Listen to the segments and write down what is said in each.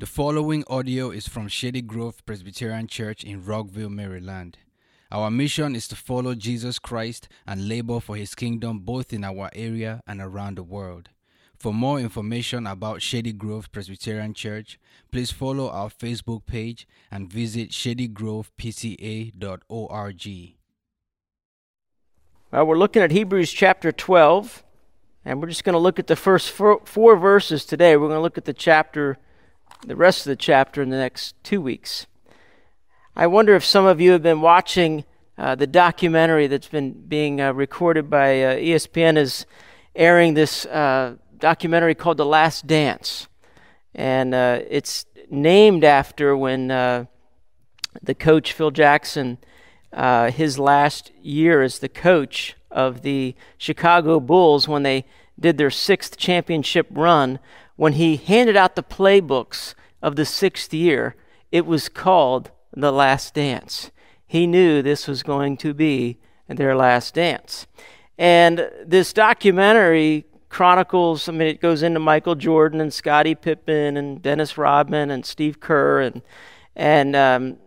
The following audio is from Shady Grove Presbyterian Church in Rockville, Maryland. Our mission is to follow Jesus Christ and labor for his kingdom both in our area and around the world. For more information about Shady Grove Presbyterian Church, please follow our Facebook page and visit shadygrovepca.org. Well, we're looking at Hebrews chapter 12, and we're just going to look at the first four, four verses today. We're going to look at the chapter the rest of the chapter in the next two weeks. I wonder if some of you have been watching uh, the documentary that's been being uh, recorded by uh, ESPN is airing this uh, documentary called The Last Dance. And uh, it's named after when uh, the coach, Phil Jackson, his last year as the coach of the Chicago Bulls when they did their sixth championship run when he handed out the playbooks of the sixth year, it was called The Last Dance. He knew this was going to be their last dance. And this documentary chronicles, I mean, it goes into Michael Jordan and Scottie Pippen and Dennis Rodman and Steve Kerr and, and um,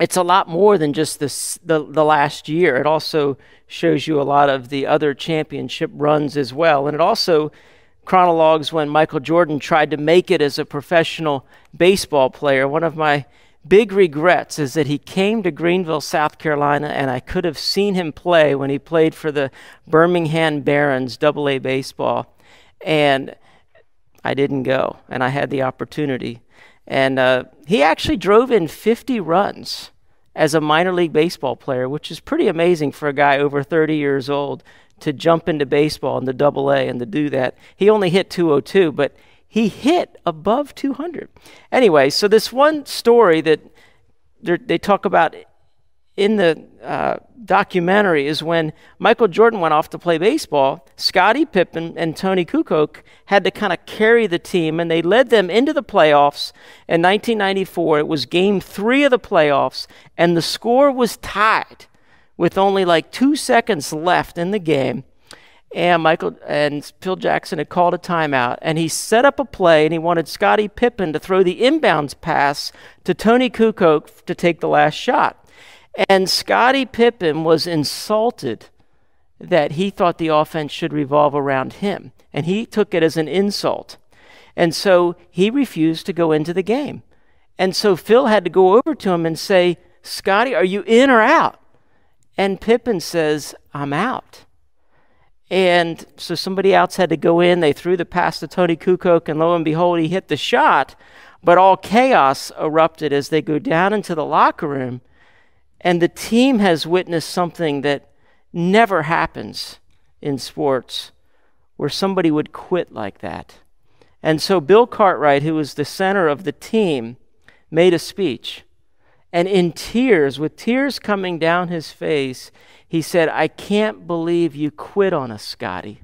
it's a lot more than just this, the, the last year. It also shows you a lot of the other championship runs as well. And it also chronologues when Michael Jordan tried to make it as a professional baseball player. One of my big regrets is that he came to Greenville, South Carolina, and I could have seen him play when he played for the Birmingham Barons Double A baseball. And I didn't go, and I had the opportunity. And uh, he actually drove in 50 runs as a minor league baseball player, which is pretty amazing for a guy over 30 years old to jump into baseball and the double A and to do that. He only hit 202, but he hit above 200. Anyway, so this one story that they talk about in the uh, documentary is when Michael Jordan went off to play baseball, Scottie Pippen and Toni Kukoc had to kind of carry the team, and they led them into the playoffs in 1994. It was game three of the playoffs, and the score was tied with only like two seconds left in the game. And Michael and Phil Jackson had called a timeout, and he set up a play, and he wanted Scottie Pippen to throw the inbounds pass to Toni Kukoc to take the last shot. And Scottie Pippen was insulted that he thought the offense should revolve around him, and he took it as an insult. And so he refused to go into the game. And so Phil had to go over to him and say, Scottie, are you in or out? And Pippen says, I'm out. And so somebody else had to go in. They threw the pass to Toni Kukoc, and lo and behold, he hit the shot. But all chaos erupted as they go down into the locker room. And the team has witnessed something that never happens in sports, where somebody would quit like that. And so Bill Cartwright, who was the center of the team, made a speech. And in tears, with tears coming down his face, he said, I can't believe you quit on us, Scottie.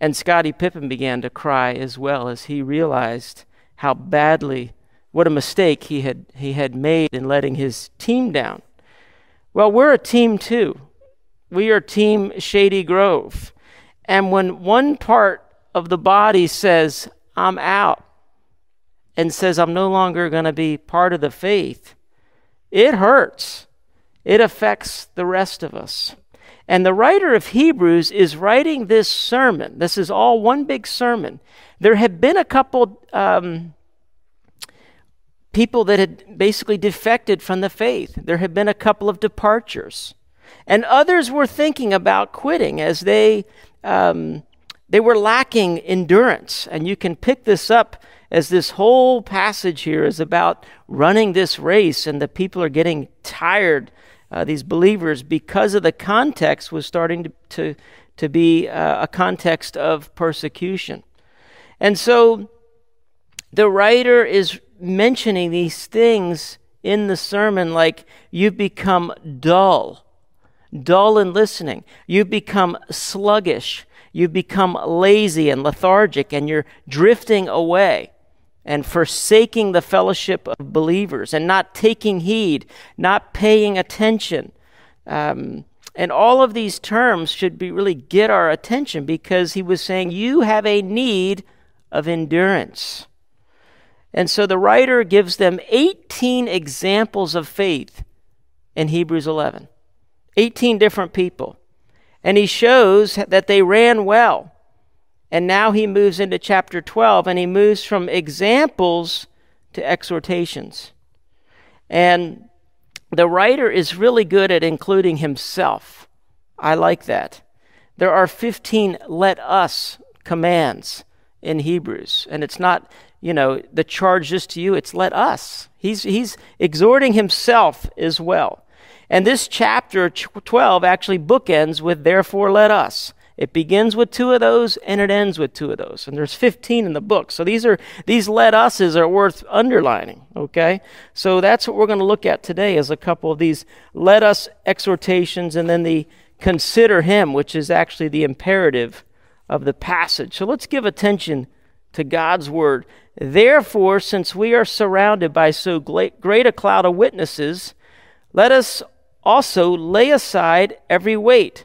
And Scottie Pippen began to cry as well as he realized how badly, what a mistake he had, he had made in letting his team down. Well, we're a team too. We are Team Shady Grove. And when one part of the body says, I'm out, and says, I'm no longer going to be part of the faith, it hurts. It affects the rest of us. And the writer of Hebrews is writing this sermon. This is all one big sermon. There have been a couple um, people that had basically defected from the faith, there have been a couple of departures. And others were thinking about quitting as they, um, they were lacking endurance. And you can pick this up as this whole passage here is about running this race and the people are getting tired, uh, these believers, because of the context was starting to, to, to be uh, a context of persecution. And so the writer is mentioning these things in the sermon like you've become dull, dull in listening, you've become sluggish, you've become lazy and lethargic, and you're drifting away and forsaking the fellowship of believers and not taking heed, not paying attention. Um, and all of these terms should be really get our attention because he was saying you have a need of endurance. And so the writer gives them 18 examples of faith in Hebrews 11. 18 different people. And he shows that they ran well. And now he moves into chapter 12 and he moves from examples to exhortations. And the writer is really good at including himself. I like that. There are 15 let us commands in Hebrews, and it's not, you know, the charge just to you, it's let us. He's, he's exhorting himself as well. And this chapter 12 actually bookends with therefore let us. It begins with two of those and it ends with two of those. And there's 15 in the book. So these are these let us's are worth underlining, okay? So that's what we're going to look at today is a couple of these let us exhortations and then the consider him, which is actually the imperative of the passage. So let's give attention to God's word. Therefore, since we are surrounded by so great a cloud of witnesses, let us also lay aside every weight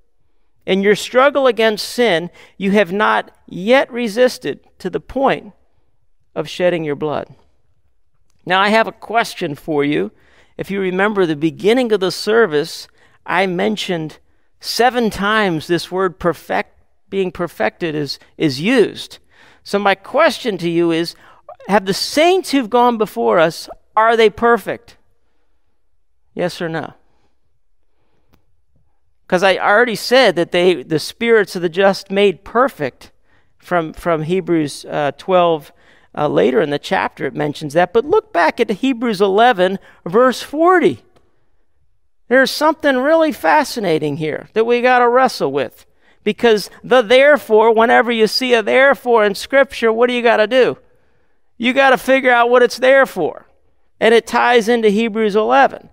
In your struggle against sin, you have not yet resisted to the point of shedding your blood. Now, I have a question for you. If you remember the beginning of the service, I mentioned seven times this word perfect, being perfected is, is used. So, my question to you is Have the saints who've gone before us, are they perfect? Yes or no? Because I already said that they, the spirits of the just made perfect from, from Hebrews uh, 12. Uh, later in the chapter, it mentions that. But look back at Hebrews 11, verse 40. There's something really fascinating here that we got to wrestle with. Because the therefore, whenever you see a therefore in Scripture, what do you got to do? You got to figure out what it's there for. And it ties into Hebrews 11.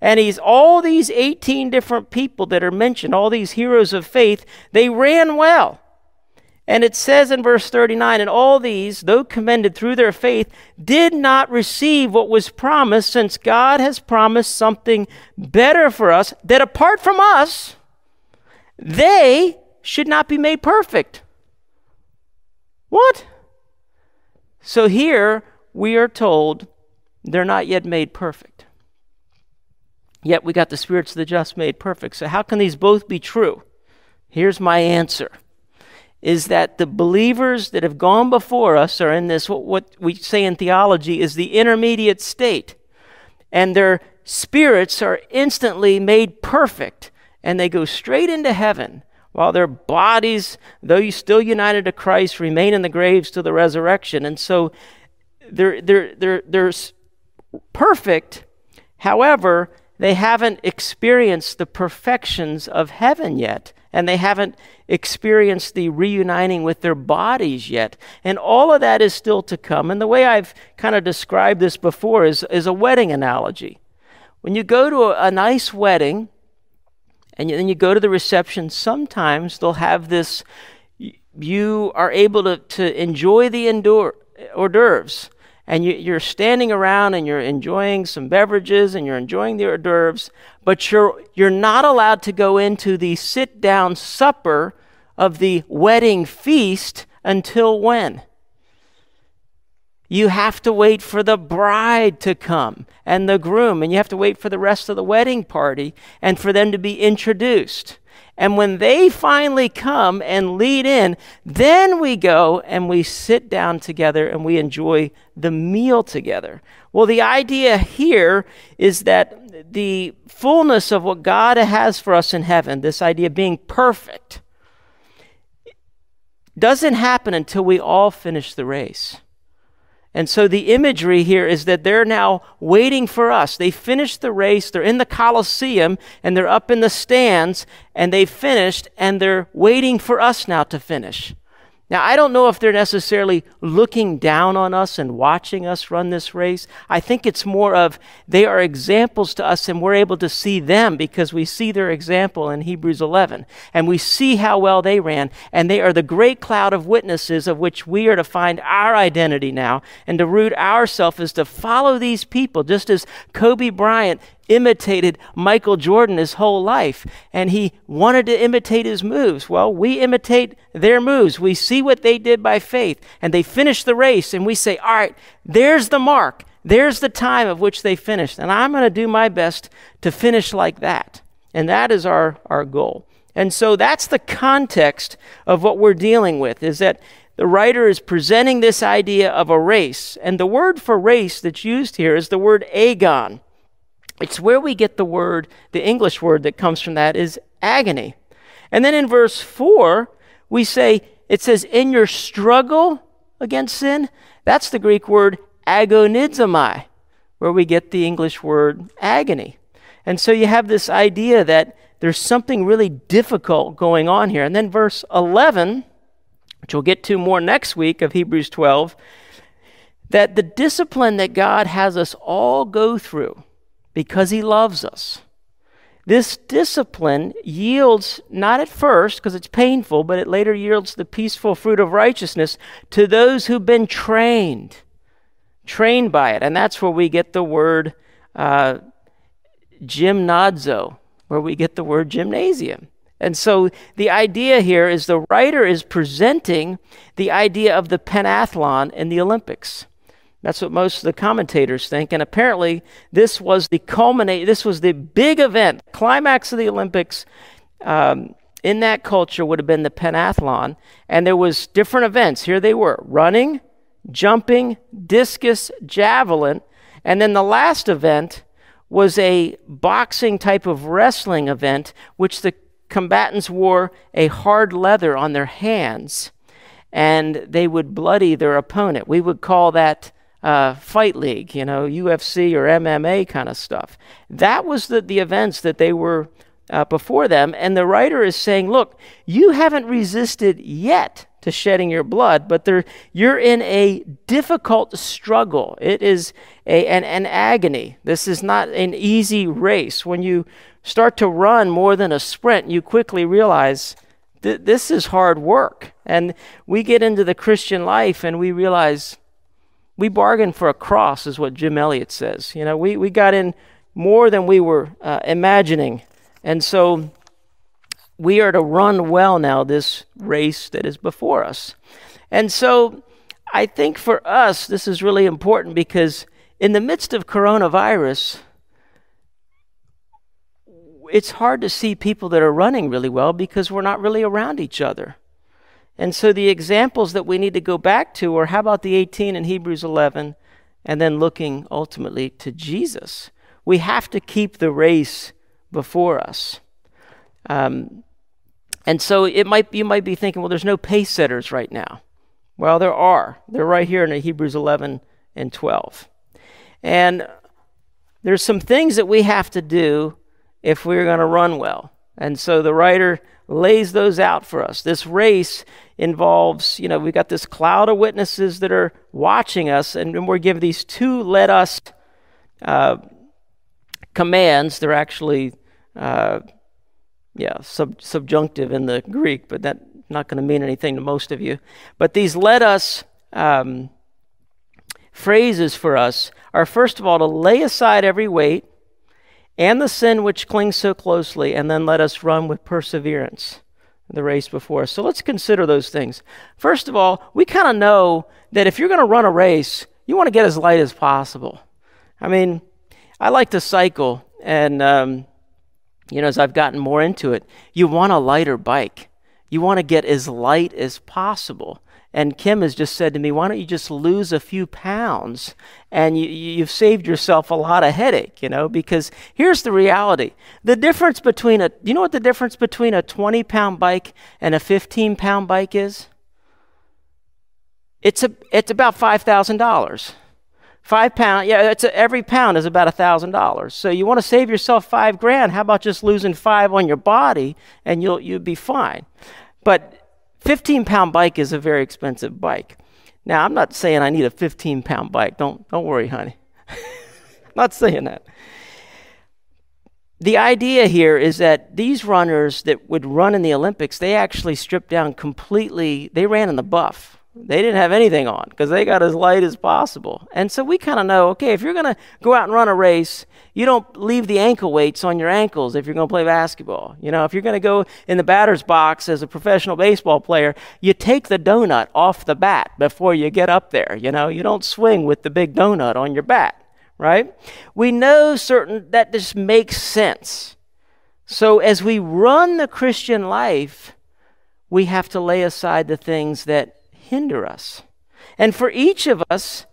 And he's all these 18 different people that are mentioned, all these heroes of faith, they ran well. And it says in verse 39 And all these, though commended through their faith, did not receive what was promised, since God has promised something better for us, that apart from us, they should not be made perfect. What? So here we are told they're not yet made perfect. Yet we got the spirits of the just made perfect. So, how can these both be true? Here's my answer is that the believers that have gone before us are in this, what, we say in theology is the intermediate state. And their spirits are instantly made perfect, and they go straight into heaven, while their bodies, though still united to Christ, remain in the graves to the resurrection. And so they're, they're, they're, they're perfect. However, they haven't experienced the perfections of heaven yet, and they haven't experienced the reuniting with their bodies yet. And all of that is still to come. And the way I've kind of described this before is, is a wedding analogy. When you go to a, a nice wedding, and then you go to the reception, sometimes they'll have this, you are able to, to enjoy the endure, hors d'oeuvres and you, are standing around and you're enjoying some beverages and you're enjoying the hors d'oeuvres, but you're, you're not allowed to go into the sit down supper of the wedding feast until when? You have to wait for the bride to come and the groom, and you have to wait for the rest of the wedding party and for them to be introduced. And when they finally come and lead in, then we go and we sit down together and we enjoy the meal together. Well, the idea here is that the fullness of what God has for us in heaven, this idea of being perfect, doesn't happen until we all finish the race. And so the imagery here is that they're now waiting for us. They finished the race, they're in the Colosseum, and they're up in the stands, and they've finished, and they're waiting for us now to finish. Now, I don't know if they're necessarily looking down on us and watching us run this race. I think it's more of they are examples to us and we're able to see them because we see their example in Hebrews 11 and we see how well they ran. And they are the great cloud of witnesses of which we are to find our identity now and to root ourselves is to follow these people, just as Kobe Bryant imitated Michael Jordan his whole life and he wanted to imitate his moves. Well, we imitate their moves. We see what they did by faith and they finish the race and we say, all right, there's the mark. There's the time of which they finished. And I'm going to do my best to finish like that. And that is our, our goal. And so that's the context of what we're dealing with is that the writer is presenting this idea of a race. And the word for race that's used here is the word agon. It's where we get the word, the English word that comes from that is agony. And then in verse 4, we say, it says, in your struggle against sin, that's the Greek word agonizomai, where we get the English word agony. And so you have this idea that there's something really difficult going on here. And then verse 11, which we'll get to more next week of Hebrews 12, that the discipline that God has us all go through because he loves us. This discipline yields, not at first, because it's painful, but it later yields the peaceful fruit of righteousness to those who've been trained, trained by it. And that's where we get the word uh, gymnazo, where we get the word gymnasium. And so the idea here is the writer is presenting the idea of the pentathlon in the Olympics. That's what most of the commentators think. And apparently, this was the culminate. This was the big event, climax of the Olympics. Um, in that culture would have been the pentathlon, and there was different events. Here they were: running, jumping, discus, javelin, and then the last event was a boxing type of wrestling event, which the combatants wore a hard leather on their hands, and they would bloody their opponent. We would call that uh, fight league, you know, UFC or MMA kind of stuff. That was the, the events that they were uh, before them. And the writer is saying, look, you haven't resisted yet to shedding your blood, but there, you're in a difficult struggle. It is a, an, an agony. This is not an easy race. When you start to run more than a sprint, you quickly realize th- this is hard work. And we get into the Christian life and we realize we bargained for a cross, is what Jim Elliot says. You know, we, we got in more than we were uh, imagining. And so we are to run well now this race that is before us. And so I think for us, this is really important because in the midst of coronavirus, it's hard to see people that are running really well because we're not really around each other. And so the examples that we need to go back to are how about the 18 in Hebrews 11 and then looking ultimately to Jesus. We have to keep the race before us. Um, and so it might you might be thinking, well, there's no pace setters right now. Well, there are. They're right here in Hebrews 11 and 12. And there's some things that we have to do if we're going to run well. And so the writer lays those out for us. This race involves, you know, we've got this cloud of witnesses that are watching us, and we're given these two let us uh, commands. They're actually, uh, yeah, sub- subjunctive in the Greek, but that's not going to mean anything to most of you. But these let us um, phrases for us are, first of all, to lay aside every weight and the sin which clings so closely, and then let us run with perseverance the race before us. So let's consider those things. First of all, we kind of know that if you're going to run a race, you want to get as light as possible. I mean, I like to cycle, and um, you know, as I've gotten more into it, you want a lighter bike. You want to get as light as possible. And Kim has just said to me, why don't you just lose a few pounds and you, you've saved yourself a lot of headache, you know? Because here's the reality the difference between a, you know what the difference between a 20 pound bike and a 15 pound bike is? It's, a, it's about $5,000. Five pound, yeah, it's a, every pound is about a thousand dollars. So you want to save yourself five grand. How about just losing five on your body and you'll you'll be fine? But 15 pound bike is a very expensive bike. Now, I'm not saying I need a 15 pound bike. Don't, don't worry, honey. not saying that. The idea here is that these runners that would run in the Olympics, they actually stripped down completely. They ran in the buff. They didn't have anything on because they got as light as possible. And so we kind of know okay, if you're going to go out and run a race, you don't leave the ankle weights on your ankles if you're going to play basketball. You know, if you're going to go in the batter's box as a professional baseball player, you take the donut off the bat before you get up there. You know, you don't swing with the big donut on your bat, right? We know certain that this makes sense. So as we run the Christian life, we have to lay aside the things that hinder us. And for each of us,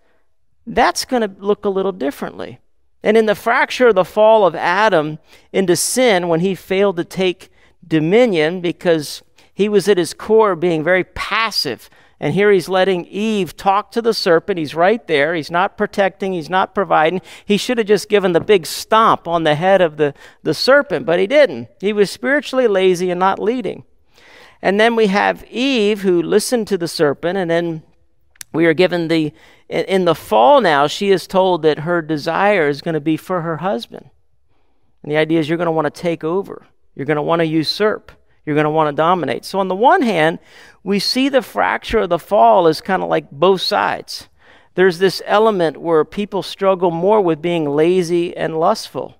that's going to look a little differently. And in the fracture of the fall of Adam into sin, when he failed to take dominion because he was at his core being very passive. And here he's letting Eve talk to the serpent. He's right there. He's not protecting, he's not providing. He should have just given the big stomp on the head of the, the serpent, but he didn't. He was spiritually lazy and not leading. And then we have Eve who listened to the serpent, and then we are given the, in the fall now, she is told that her desire is going to be for her husband. And the idea is you're going to want to take over, you're going to want to usurp, you're going to want to dominate. So, on the one hand, we see the fracture of the fall as kind of like both sides. There's this element where people struggle more with being lazy and lustful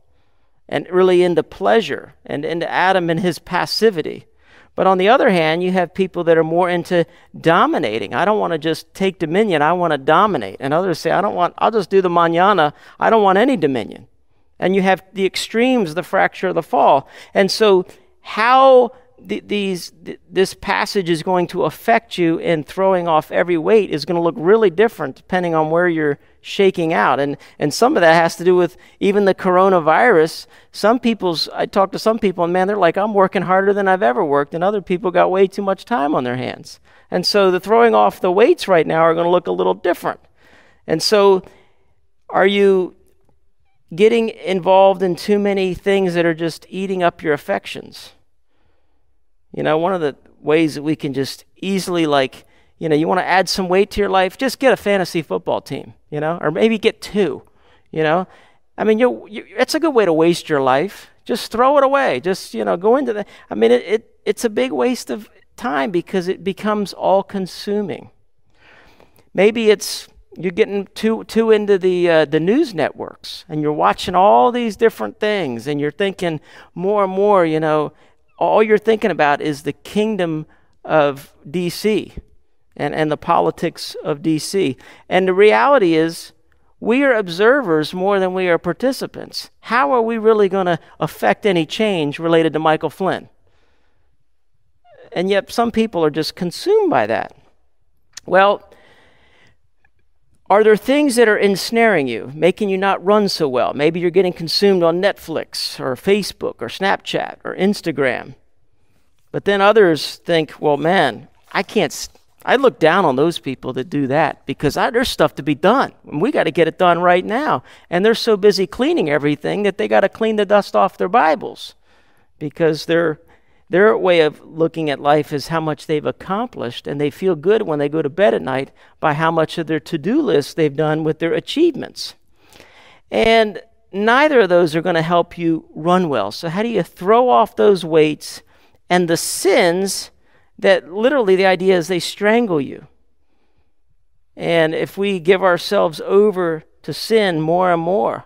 and really into pleasure and into Adam and his passivity. But on the other hand, you have people that are more into dominating. I don't want to just take dominion, I want to dominate. And others say, I don't want, I'll just do the manana, I don't want any dominion. And you have the extremes, the fracture the fall. And so, how th- these th- this passage is going to affect you in throwing off every weight is going to look really different depending on where you're shaking out. And, and some of that has to do with even the coronavirus. Some people's, I talk to some people, and man, they're like, I'm working harder than I've ever worked. And other people got way too much time on their hands. And so the throwing off the weights right now are going to look a little different. And so, are you getting involved in too many things that are just eating up your affections? You know, one of the ways that we can just easily, like, you know, you want to add some weight to your life, just get a fantasy football team, you know, or maybe get two, you know. I mean, you, you it's a good way to waste your life. Just throw it away. Just, you know, go into the, I mean, it, it it's a big waste of time because it becomes all consuming. Maybe it's, you're getting too too into the uh, the news networks and you're watching all these different things and you're thinking more and more you know all you're thinking about is the kingdom of DC and, and the politics of DC. And the reality is, we are observers more than we are participants. How are we really going to affect any change related to Michael Flynn? And yet, some people are just consumed by that. Well, are there things that are ensnaring you, making you not run so well? Maybe you're getting consumed on Netflix or Facebook or Snapchat or Instagram. But then others think, well, man, I can't. I look down on those people that do that because I, there's stuff to be done. And we got to get it done right now. And they're so busy cleaning everything that they got to clean the dust off their Bibles because they're their way of looking at life is how much they've accomplished, and they feel good when they go to bed at night by how much of their to do list they've done with their achievements. And neither of those are going to help you run well. So, how do you throw off those weights and the sins that literally the idea is they strangle you? And if we give ourselves over to sin more and more,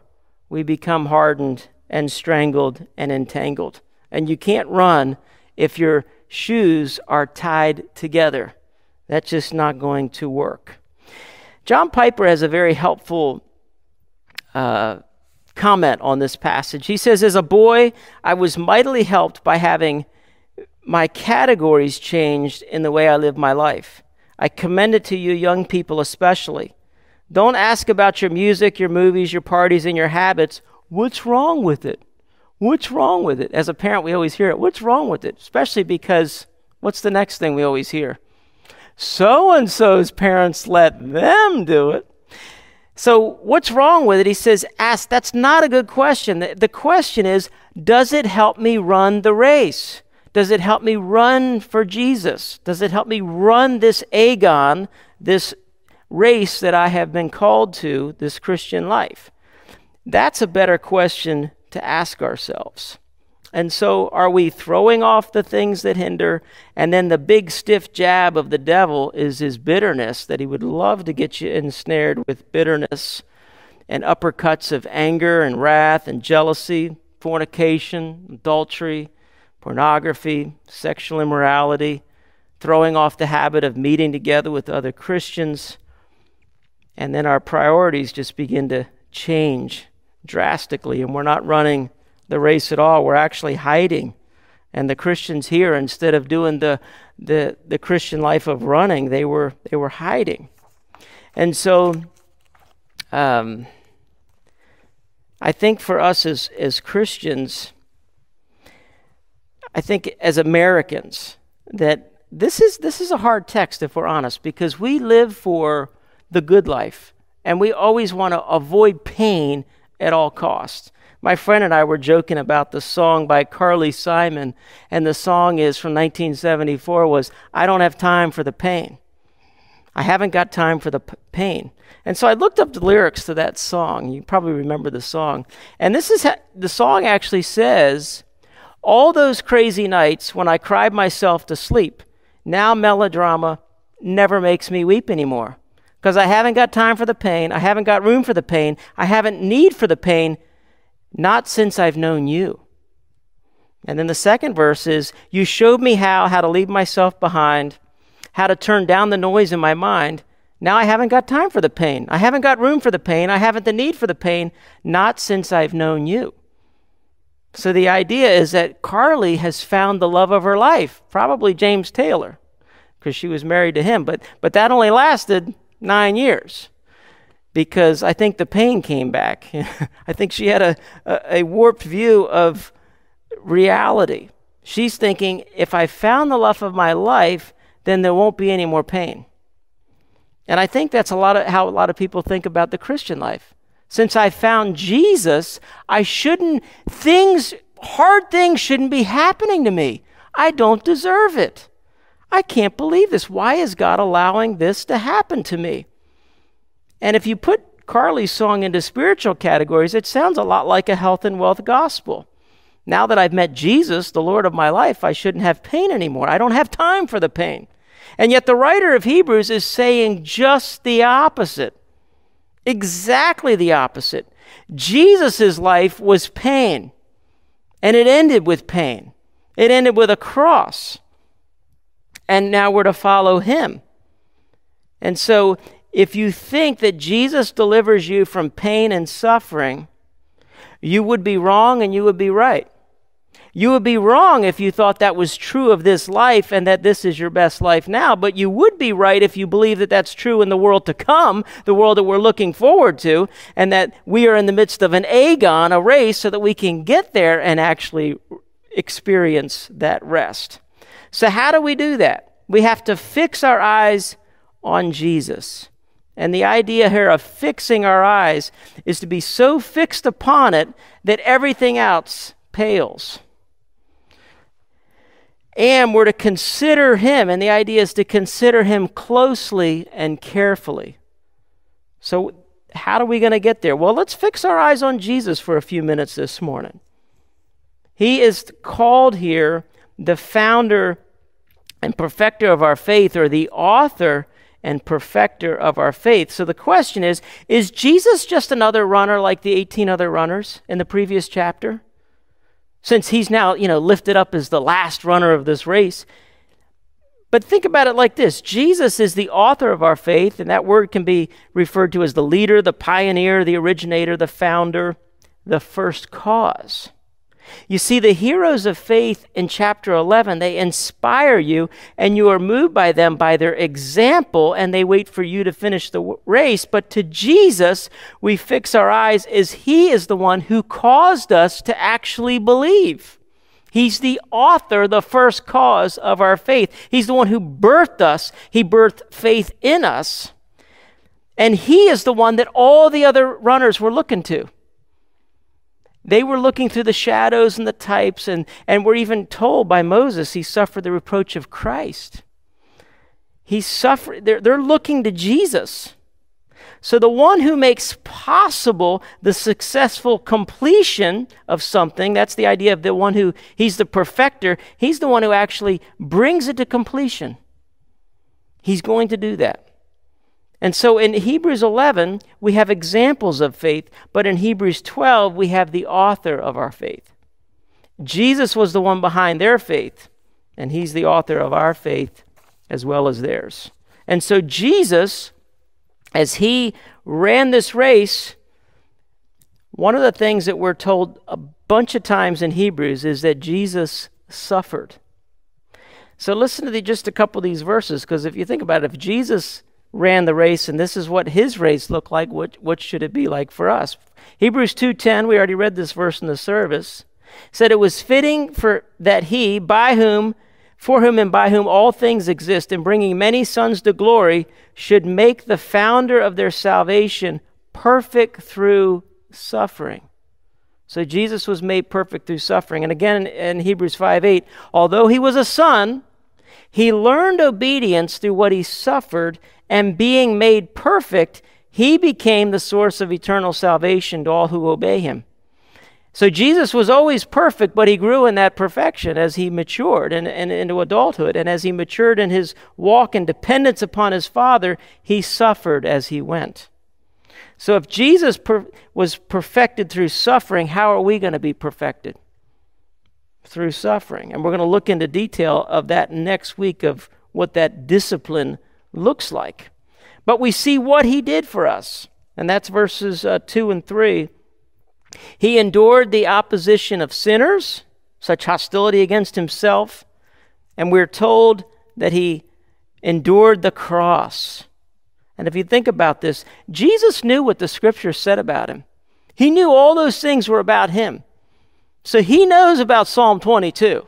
we become hardened and strangled and entangled. And you can't run if your shoes are tied together. That's just not going to work. John Piper has a very helpful uh, comment on this passage. He says, As a boy, I was mightily helped by having my categories changed in the way I live my life. I commend it to you, young people, especially. Don't ask about your music, your movies, your parties, and your habits. What's wrong with it? What's wrong with it? As a parent, we always hear it. What's wrong with it? Especially because what's the next thing we always hear? So and so's parents let them do it. So, what's wrong with it? He says, Ask. That's not a good question. The, the question is, does it help me run the race? Does it help me run for Jesus? Does it help me run this agon, this race that I have been called to, this Christian life? That's a better question to ask ourselves. And so, are we throwing off the things that hinder? And then the big stiff jab of the devil is his bitterness, that he would love to get you ensnared with bitterness and uppercuts of anger and wrath and jealousy, fornication, adultery, pornography, sexual immorality, throwing off the habit of meeting together with other Christians. And then our priorities just begin to change drastically, and we're not running the race at all. We're actually hiding. And the Christians here, instead of doing the, the, the Christian life of running, they were, they were hiding. And so um, I think for us as, as Christians, I think as Americans, that this is, this is a hard text if we're honest, because we live for the good life and we always want to avoid pain at all costs. My friend and I were joking about the song by Carly Simon, and the song is from 1974 was I don't have time for the pain. I haven't got time for the p- pain. And so I looked up the lyrics to that song. You probably remember the song. And this is ha- the song actually says, All those crazy nights when I cried myself to sleep, now melodrama never makes me weep anymore. Because I haven't got time for the pain. I haven't got room for the pain. I haven't need for the pain not since I've known you. And then the second verse is, You showed me how, how to leave myself behind, how to turn down the noise in my mind. Now I haven't got time for the pain. I haven't got room for the pain. I haven't the need for the pain, not since I've known you. So the idea is that Carly has found the love of her life, probably James Taylor, because she was married to him, but, but that only lasted nine years because I think the pain came back. I think she had a, a, a, warped view of reality. She's thinking, if I found the love of my life, then there won't be any more pain. And I think that's a lot of how a lot of people think about the Christian life. Since I found Jesus, I shouldn't, things, hard things shouldn't be happening to me. I don't deserve it. I can't believe this. Why is God allowing this to happen to me? And if you put Carly's song into spiritual categories, it sounds a lot like a health and wealth gospel. Now that I've met Jesus, the Lord of my life, I shouldn't have pain anymore. I don't have time for the pain. And yet the writer of Hebrews is saying just the opposite. Exactly the opposite. Jesus' life was pain, and it ended with pain. It ended with a cross. And now we're to follow him. And so if you think that Jesus delivers you from pain and suffering, you would be wrong and you would be right. You would be wrong if you thought that was true of this life and that this is your best life now, but you would be right if you believe that that's true in the world to come, the world that we're looking forward to, and that we are in the midst of an agon, a race, so that we can get there and actually experience that rest. So, how do we do that? We have to fix our eyes on Jesus. And the idea here of fixing our eyes is to be so fixed upon it that everything else pales. And we're to consider him, and the idea is to consider him closely and carefully. So, how are we going to get there? Well, let's fix our eyes on Jesus for a few minutes this morning. He is called here the founder and perfecter of our faith, or the author and perfecter of our faith. So the question is Is Jesus just another runner like the 18 other runners in the previous chapter? Since he's now, you know, lifted up as the last runner of this race. But think about it like this Jesus is the author of our faith, and that word can be referred to as the leader, the pioneer, the originator, the founder, the first cause. You see, the heroes of faith in chapter 11, they inspire you and you are moved by them by their example and they wait for you to finish the race. But to Jesus, we fix our eyes as he is the one who caused us to actually believe. He's the author, the first cause of our faith. He's the one who birthed us. He birthed faith in us. And he is the one that all the other runners were looking to. They were looking through the shadows and the types, and, and were even told by Moses he suffered the reproach of Christ. He suffered, they're, they're looking to Jesus. So, the one who makes possible the successful completion of something, that's the idea of the one who, he's the perfecter, he's the one who actually brings it to completion. He's going to do that. And so in Hebrews 11, we have examples of faith, but in Hebrews 12, we have the author of our faith. Jesus was the one behind their faith, and he's the author of our faith as well as theirs. And so Jesus, as he ran this race, one of the things that we're told a bunch of times in Hebrews is that Jesus suffered. So listen to the, just a couple of these verses, because if you think about it, if Jesus ran the race and this is what his race looked like what, what should it be like for us? Hebrews 2.10 we already read this verse in the service said it was fitting for that he by whom for whom and by whom all things exist in bringing many sons to glory should make the founder of their salvation perfect through suffering. So jesus was made perfect through suffering. And again in, hebrews 5 8 although he was a son he learned obedience through what he suffered and being made perfect, he became the source of eternal salvation to all who obey him. So Jesus was always perfect, but he grew in that perfection as he matured and, and into adulthood. And as he matured in his walk and dependence upon his Father, he suffered as he went. So if Jesus per- was perfected through suffering, how are we going to be perfected? Through suffering. And we're going to look into detail of that next week of what that discipline looks like. But we see what he did for us, and that's verses uh, 2 and 3. He endured the opposition of sinners, such hostility against himself, and we're told that he endured the cross. And if you think about this, Jesus knew what the scripture said about him. He knew all those things were about him. So he knows about Psalm 22.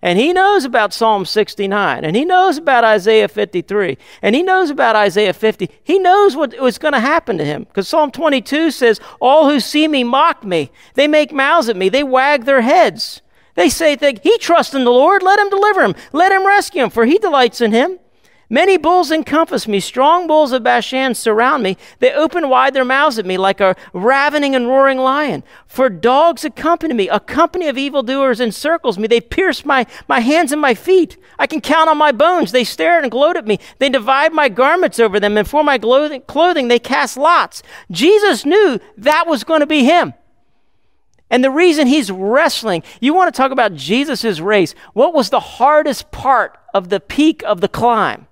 And he knows about Psalm 69, and he knows about Isaiah 53, and he knows about Isaiah 50. He knows what was going to happen to him because Psalm 22 says, All who see me mock me. They make mouths at me, they wag their heads. They say, He trusts in the Lord, let him deliver him, let him rescue him, for he delights in him. Many bulls encompass me, strong bulls of Bashan surround me. They open wide their mouths at me like a ravening and roaring lion. For dogs accompany me, a company of evildoers encircles me. They pierce my, my hands and my feet. I can count on my bones. They stare and gloat at me. They divide my garments over them, and for my clothing they cast lots. Jesus knew that was going to be him. And the reason he's wrestling, you want to talk about Jesus' race. What was the hardest part of the peak of the climb?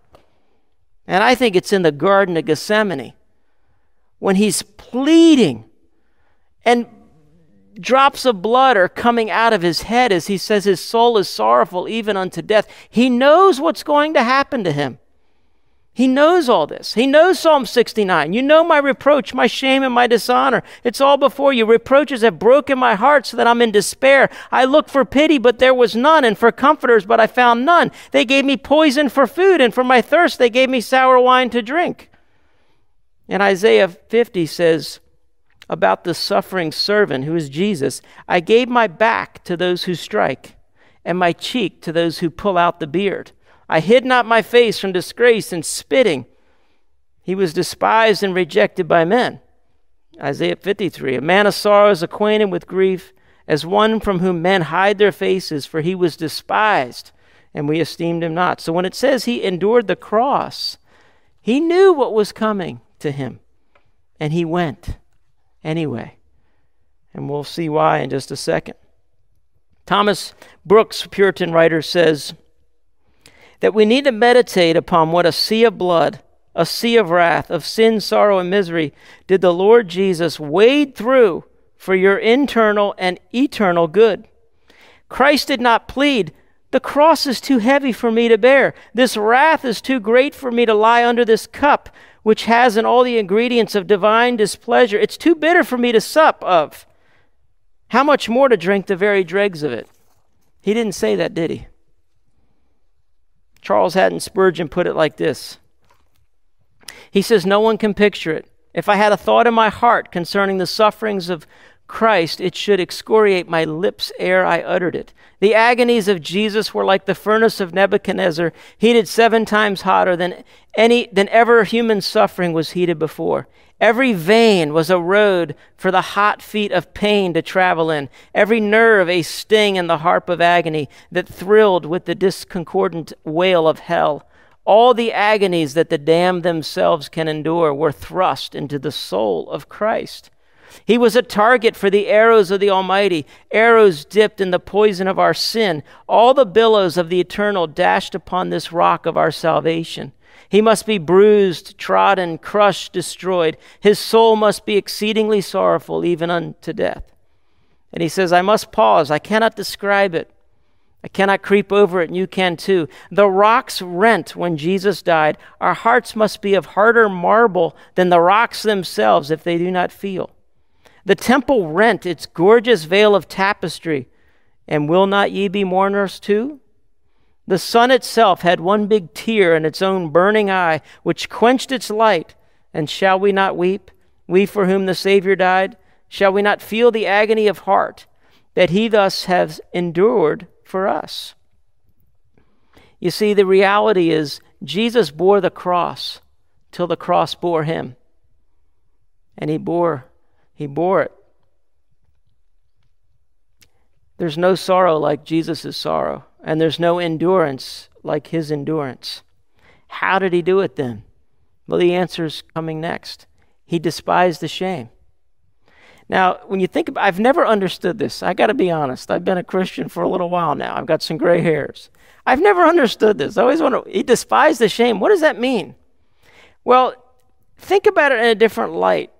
And I think it's in the Garden of Gethsemane when he's pleading and drops of blood are coming out of his head as he says his soul is sorrowful even unto death. He knows what's going to happen to him. He knows all this. He knows Psalm 69. You know my reproach, my shame, and my dishonor. It's all before you. Reproaches have broken my heart so that I'm in despair. I looked for pity, but there was none, and for comforters, but I found none. They gave me poison for food, and for my thirst, they gave me sour wine to drink. And Isaiah 50 says about the suffering servant who is Jesus I gave my back to those who strike, and my cheek to those who pull out the beard. I hid not my face from disgrace and spitting. He was despised and rejected by men. Isaiah 53 A man of sorrows, acquainted with grief, as one from whom men hide their faces, for he was despised, and we esteemed him not. So when it says he endured the cross, he knew what was coming to him, and he went anyway. And we'll see why in just a second. Thomas Brooks, Puritan writer, says, that we need to meditate upon what a sea of blood, a sea of wrath, of sin, sorrow, and misery did the Lord Jesus wade through for your internal and eternal good. Christ did not plead, The cross is too heavy for me to bear. This wrath is too great for me to lie under this cup, which has in all the ingredients of divine displeasure. It's too bitter for me to sup of. How much more to drink the very dregs of it? He didn't say that, did he? Charles Haddon Spurgeon put it like this He says, No one can picture it. If I had a thought in my heart concerning the sufferings of Christ, it should excoriate my lips ere I uttered it. The agonies of Jesus were like the furnace of Nebuchadnezzar, heated seven times hotter than any than ever human suffering was heated before. Every vein was a road for the hot feet of pain to travel in, every nerve a sting in the harp of agony that thrilled with the discordant wail of hell. All the agonies that the damned themselves can endure were thrust into the soul of Christ. He was a target for the arrows of the Almighty, arrows dipped in the poison of our sin, all the billows of the eternal dashed upon this rock of our salvation. He must be bruised, trodden, crushed, destroyed. His soul must be exceedingly sorrowful, even unto death. And he says, I must pause. I cannot describe it. I cannot creep over it, and you can too. The rocks rent when Jesus died. Our hearts must be of harder marble than the rocks themselves if they do not feel. The temple rent its gorgeous veil of tapestry. And will not ye be mourners too? The sun itself had one big tear in its own burning eye, which quenched its light. And shall we not weep, we for whom the Savior died? Shall we not feel the agony of heart that he thus has endured for us? You see, the reality is Jesus bore the cross till the cross bore him. And he bore he bore it. There's no sorrow like Jesus' sorrow, and there's no endurance like his endurance. How did he do it then? Well, the answer is coming next. He despised the shame. Now, when you think about I've never understood this. I got to be honest. I've been a Christian for a little while now. I've got some gray hairs. I've never understood this. I always wonder, he despised the shame. What does that mean? Well, think about it in a different light.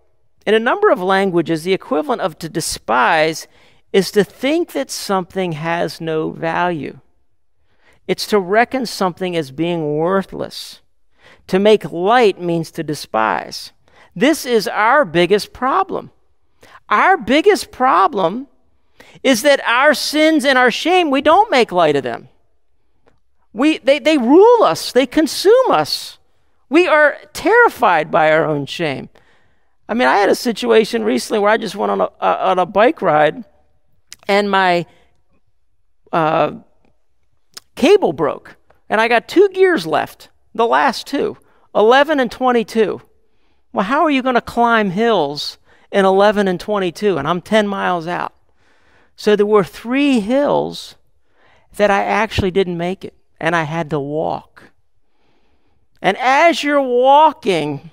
In a number of languages, the equivalent of to despise is to think that something has no value. It's to reckon something as being worthless. To make light means to despise. This is our biggest problem. Our biggest problem is that our sins and our shame, we don't make light of them. We, they, they rule us, they consume us. We are terrified by our own shame. I mean, I had a situation recently where I just went on a, on a bike ride and my uh, cable broke. And I got two gears left, the last two, 11 and 22. Well, how are you going to climb hills in 11 and 22? And I'm 10 miles out. So there were three hills that I actually didn't make it, and I had to walk. And as you're walking,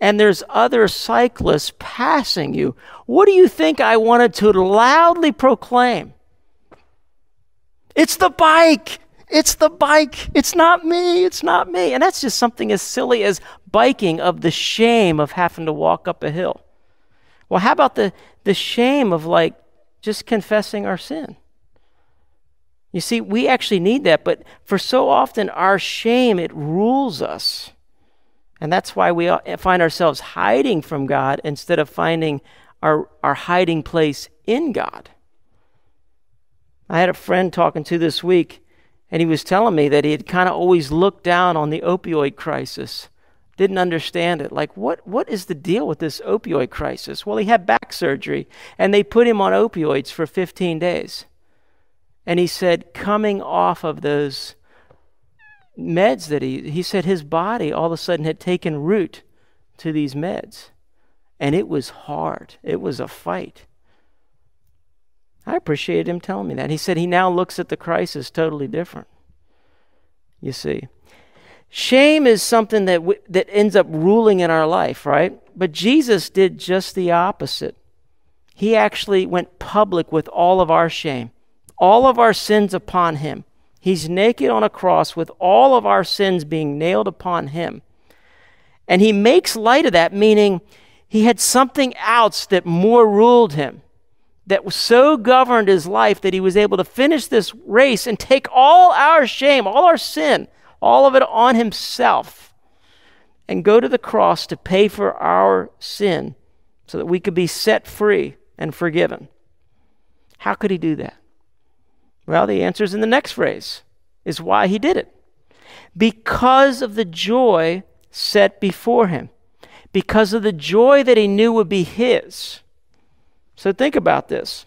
and there's other cyclists passing you, what do you think I wanted to loudly proclaim? It's the bike. It's the bike. It's not me. It's not me. And that's just something as silly as biking of the shame of having to walk up a hill. Well, how about the, the shame of like just confessing our sin? You see, we actually need that, but for so often our shame, it rules us. And that's why we eh, find ourselves hiding from God instead of finding our, our hiding place in God. I had a friend talking to this week, and he was telling me that he had kind of always looked down on the opioid crisis, didn't understand it. Like, what, what is the deal with this opioid crisis? Well, he had back surgery, and they put him on opioids for 15 days. And he said, coming off of those meds that he he said his body all of a sudden had taken root to these meds and it was hard it was a fight i appreciated him telling me that. He said he now looks at the crisis totally different. You see shame is something that that ends up ruling in our life right? But jesus did just the opposite. He actually went public with all of our shame all of our sins upon him. He's naked on a cross with all of our sins being nailed upon him. And he makes light of that, meaning he had something else that more ruled him, that was so governed his life that he was able to finish this race and take all our shame, all our sin, all of it on himself, and go to the cross to pay for our sin so that we could be set free and forgiven. How could he do that? Well, the answer is in the next phrase, is why he did it. Because of the joy set before him, because of the joy that he knew would be his. So think about this.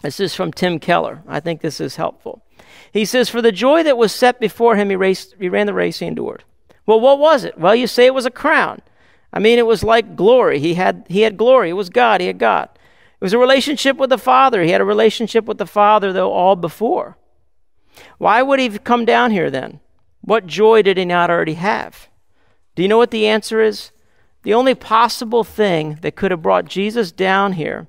This is from Tim Keller. I think this is helpful. He says, For the joy that was set before him, he, raced, he ran the race he endured. Well, what was it? Well, you say it was a crown. I mean, it was like glory. He had, he had glory. It was God. He had God. It was a relationship with the Father. He had a relationship with the Father, though, all before. Why would he come down here then? What joy did he not already have? Do you know what the answer is? The only possible thing that could have brought Jesus down here,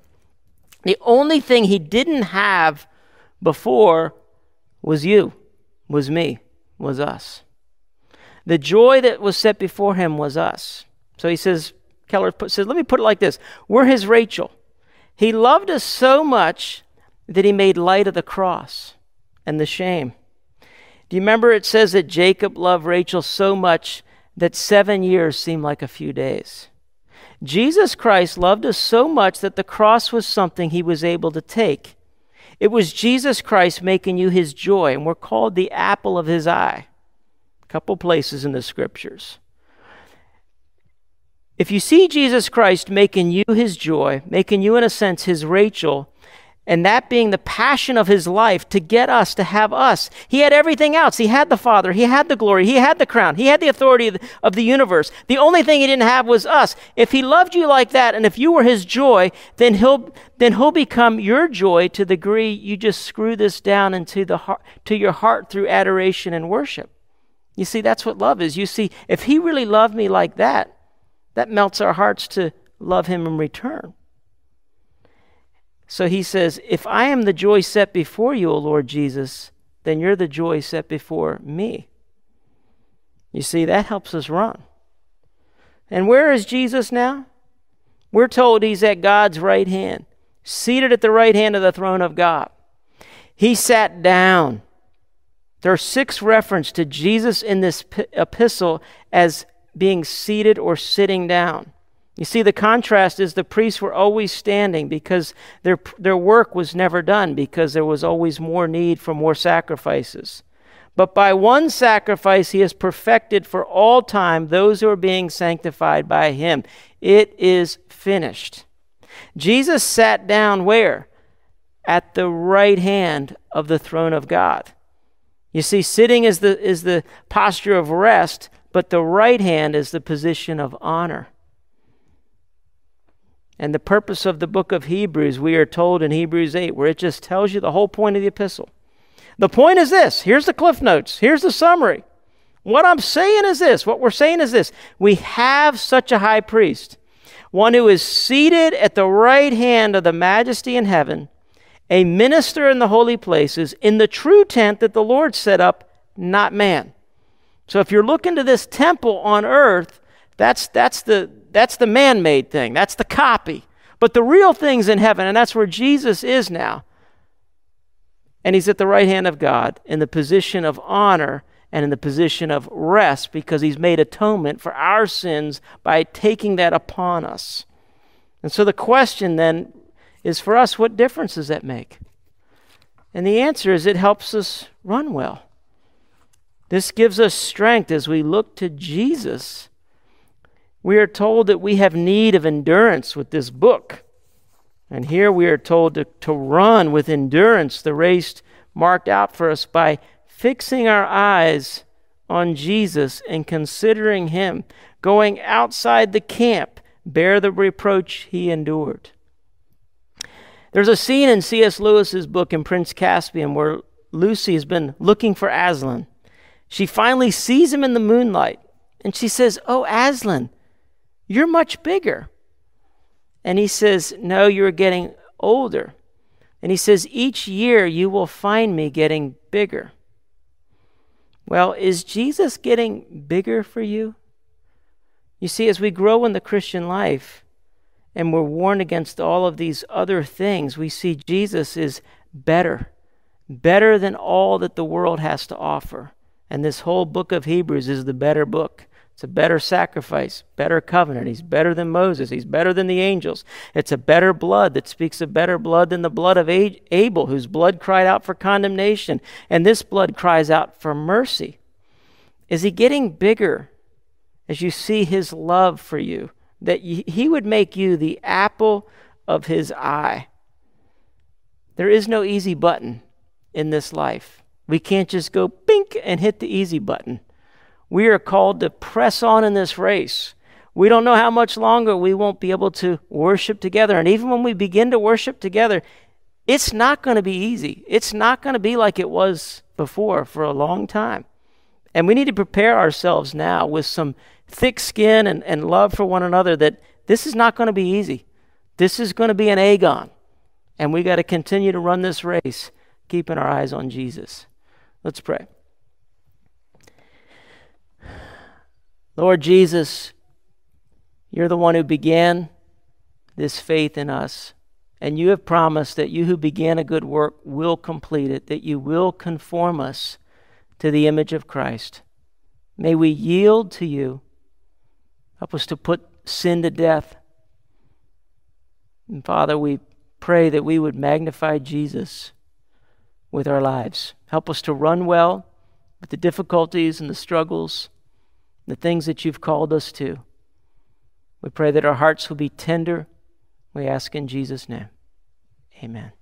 the only thing he didn't have before was you, was me, was us. The joy that was set before him was us. So he says, Keller put, says, let me put it like this We're his Rachel. He loved us so much that he made light of the cross and the shame. Do you remember it says that Jacob loved Rachel so much that seven years seemed like a few days? Jesus Christ loved us so much that the cross was something he was able to take. It was Jesus Christ making you his joy, and we're called the apple of his eye. A couple places in the scriptures. If you see Jesus Christ making you his joy, making you, in a sense, his Rachel, and that being the passion of his life to get us, to have us. He had everything else. He had the Father, he had the glory, he had the crown, he had the authority of the universe. The only thing he didn't have was us. If he loved you like that, and if you were his joy, then he'll then he'll become your joy to the degree you just screw this down into the heart, to your heart through adoration and worship. You see, that's what love is. You see, if he really loved me like that, that melts our hearts to love him in return. So he says, If I am the joy set before you, O Lord Jesus, then you're the joy set before me. You see, that helps us run. And where is Jesus now? We're told he's at God's right hand, seated at the right hand of the throne of God. He sat down. There are six references to Jesus in this epistle as being seated or sitting down. You see, the contrast is the priests were always standing because their, their work was never done, because there was always more need for more sacrifices. But by one sacrifice, he has perfected for all time those who are being sanctified by him. It is finished. Jesus sat down where? At the right hand of the throne of God. You see, sitting is the, is the posture of rest, but the right hand is the position of honor. And the purpose of the book of Hebrews, we are told in Hebrews 8, where it just tells you the whole point of the epistle. The point is this here's the cliff notes, here's the summary. What I'm saying is this what we're saying is this we have such a high priest, one who is seated at the right hand of the majesty in heaven, a minister in the holy places, in the true tent that the Lord set up, not man. So if you're looking to this temple on earth, that's, that's the, that's the man made thing, that's the copy. But the real thing's in heaven, and that's where Jesus is now. And he's at the right hand of God in the position of honor and in the position of rest because he's made atonement for our sins by taking that upon us. And so the question then is for us what difference does that make? And the answer is it helps us run well. This gives us strength as we look to Jesus. We are told that we have need of endurance with this book. And here we are told to, to run with endurance the race marked out for us by fixing our eyes on Jesus and considering Him, going outside the camp, bear the reproach He endured. There's a scene in C.S. Lewis's book in Prince Caspian where Lucy has been looking for Aslan. She finally sees him in the moonlight and she says, Oh, Aslan, you're much bigger. And he says, No, you're getting older. And he says, Each year you will find me getting bigger. Well, is Jesus getting bigger for you? You see, as we grow in the Christian life and we're warned against all of these other things, we see Jesus is better, better than all that the world has to offer. And this whole book of Hebrews is the better book. It's a better sacrifice, better covenant. He's better than Moses. He's better than the angels. It's a better blood that speaks of better blood than the blood of Abel, whose blood cried out for condemnation. And this blood cries out for mercy. Is he getting bigger as you see his love for you? That he would make you the apple of his eye. There is no easy button in this life. We can't just go bink and hit the easy button. We are called to press on in this race. We don't know how much longer we won't be able to worship together. And even when we begin to worship together, it's not going to be easy. It's not going to be like it was before for a long time. And we need to prepare ourselves now with some thick skin and, and love for one another that this is not going to be easy. This is going to be an agon. And we got to continue to run this race, keeping our eyes on Jesus. Let's pray. Lord Jesus, you're the one who began this faith in us. And you have promised that you who began a good work will complete it, that you will conform us to the image of Christ. May we yield to you. Help us to put sin to death. And Father, we pray that we would magnify Jesus with our lives. Help us to run well with the difficulties and the struggles, the things that you've called us to. We pray that our hearts will be tender. We ask in Jesus' name. Amen.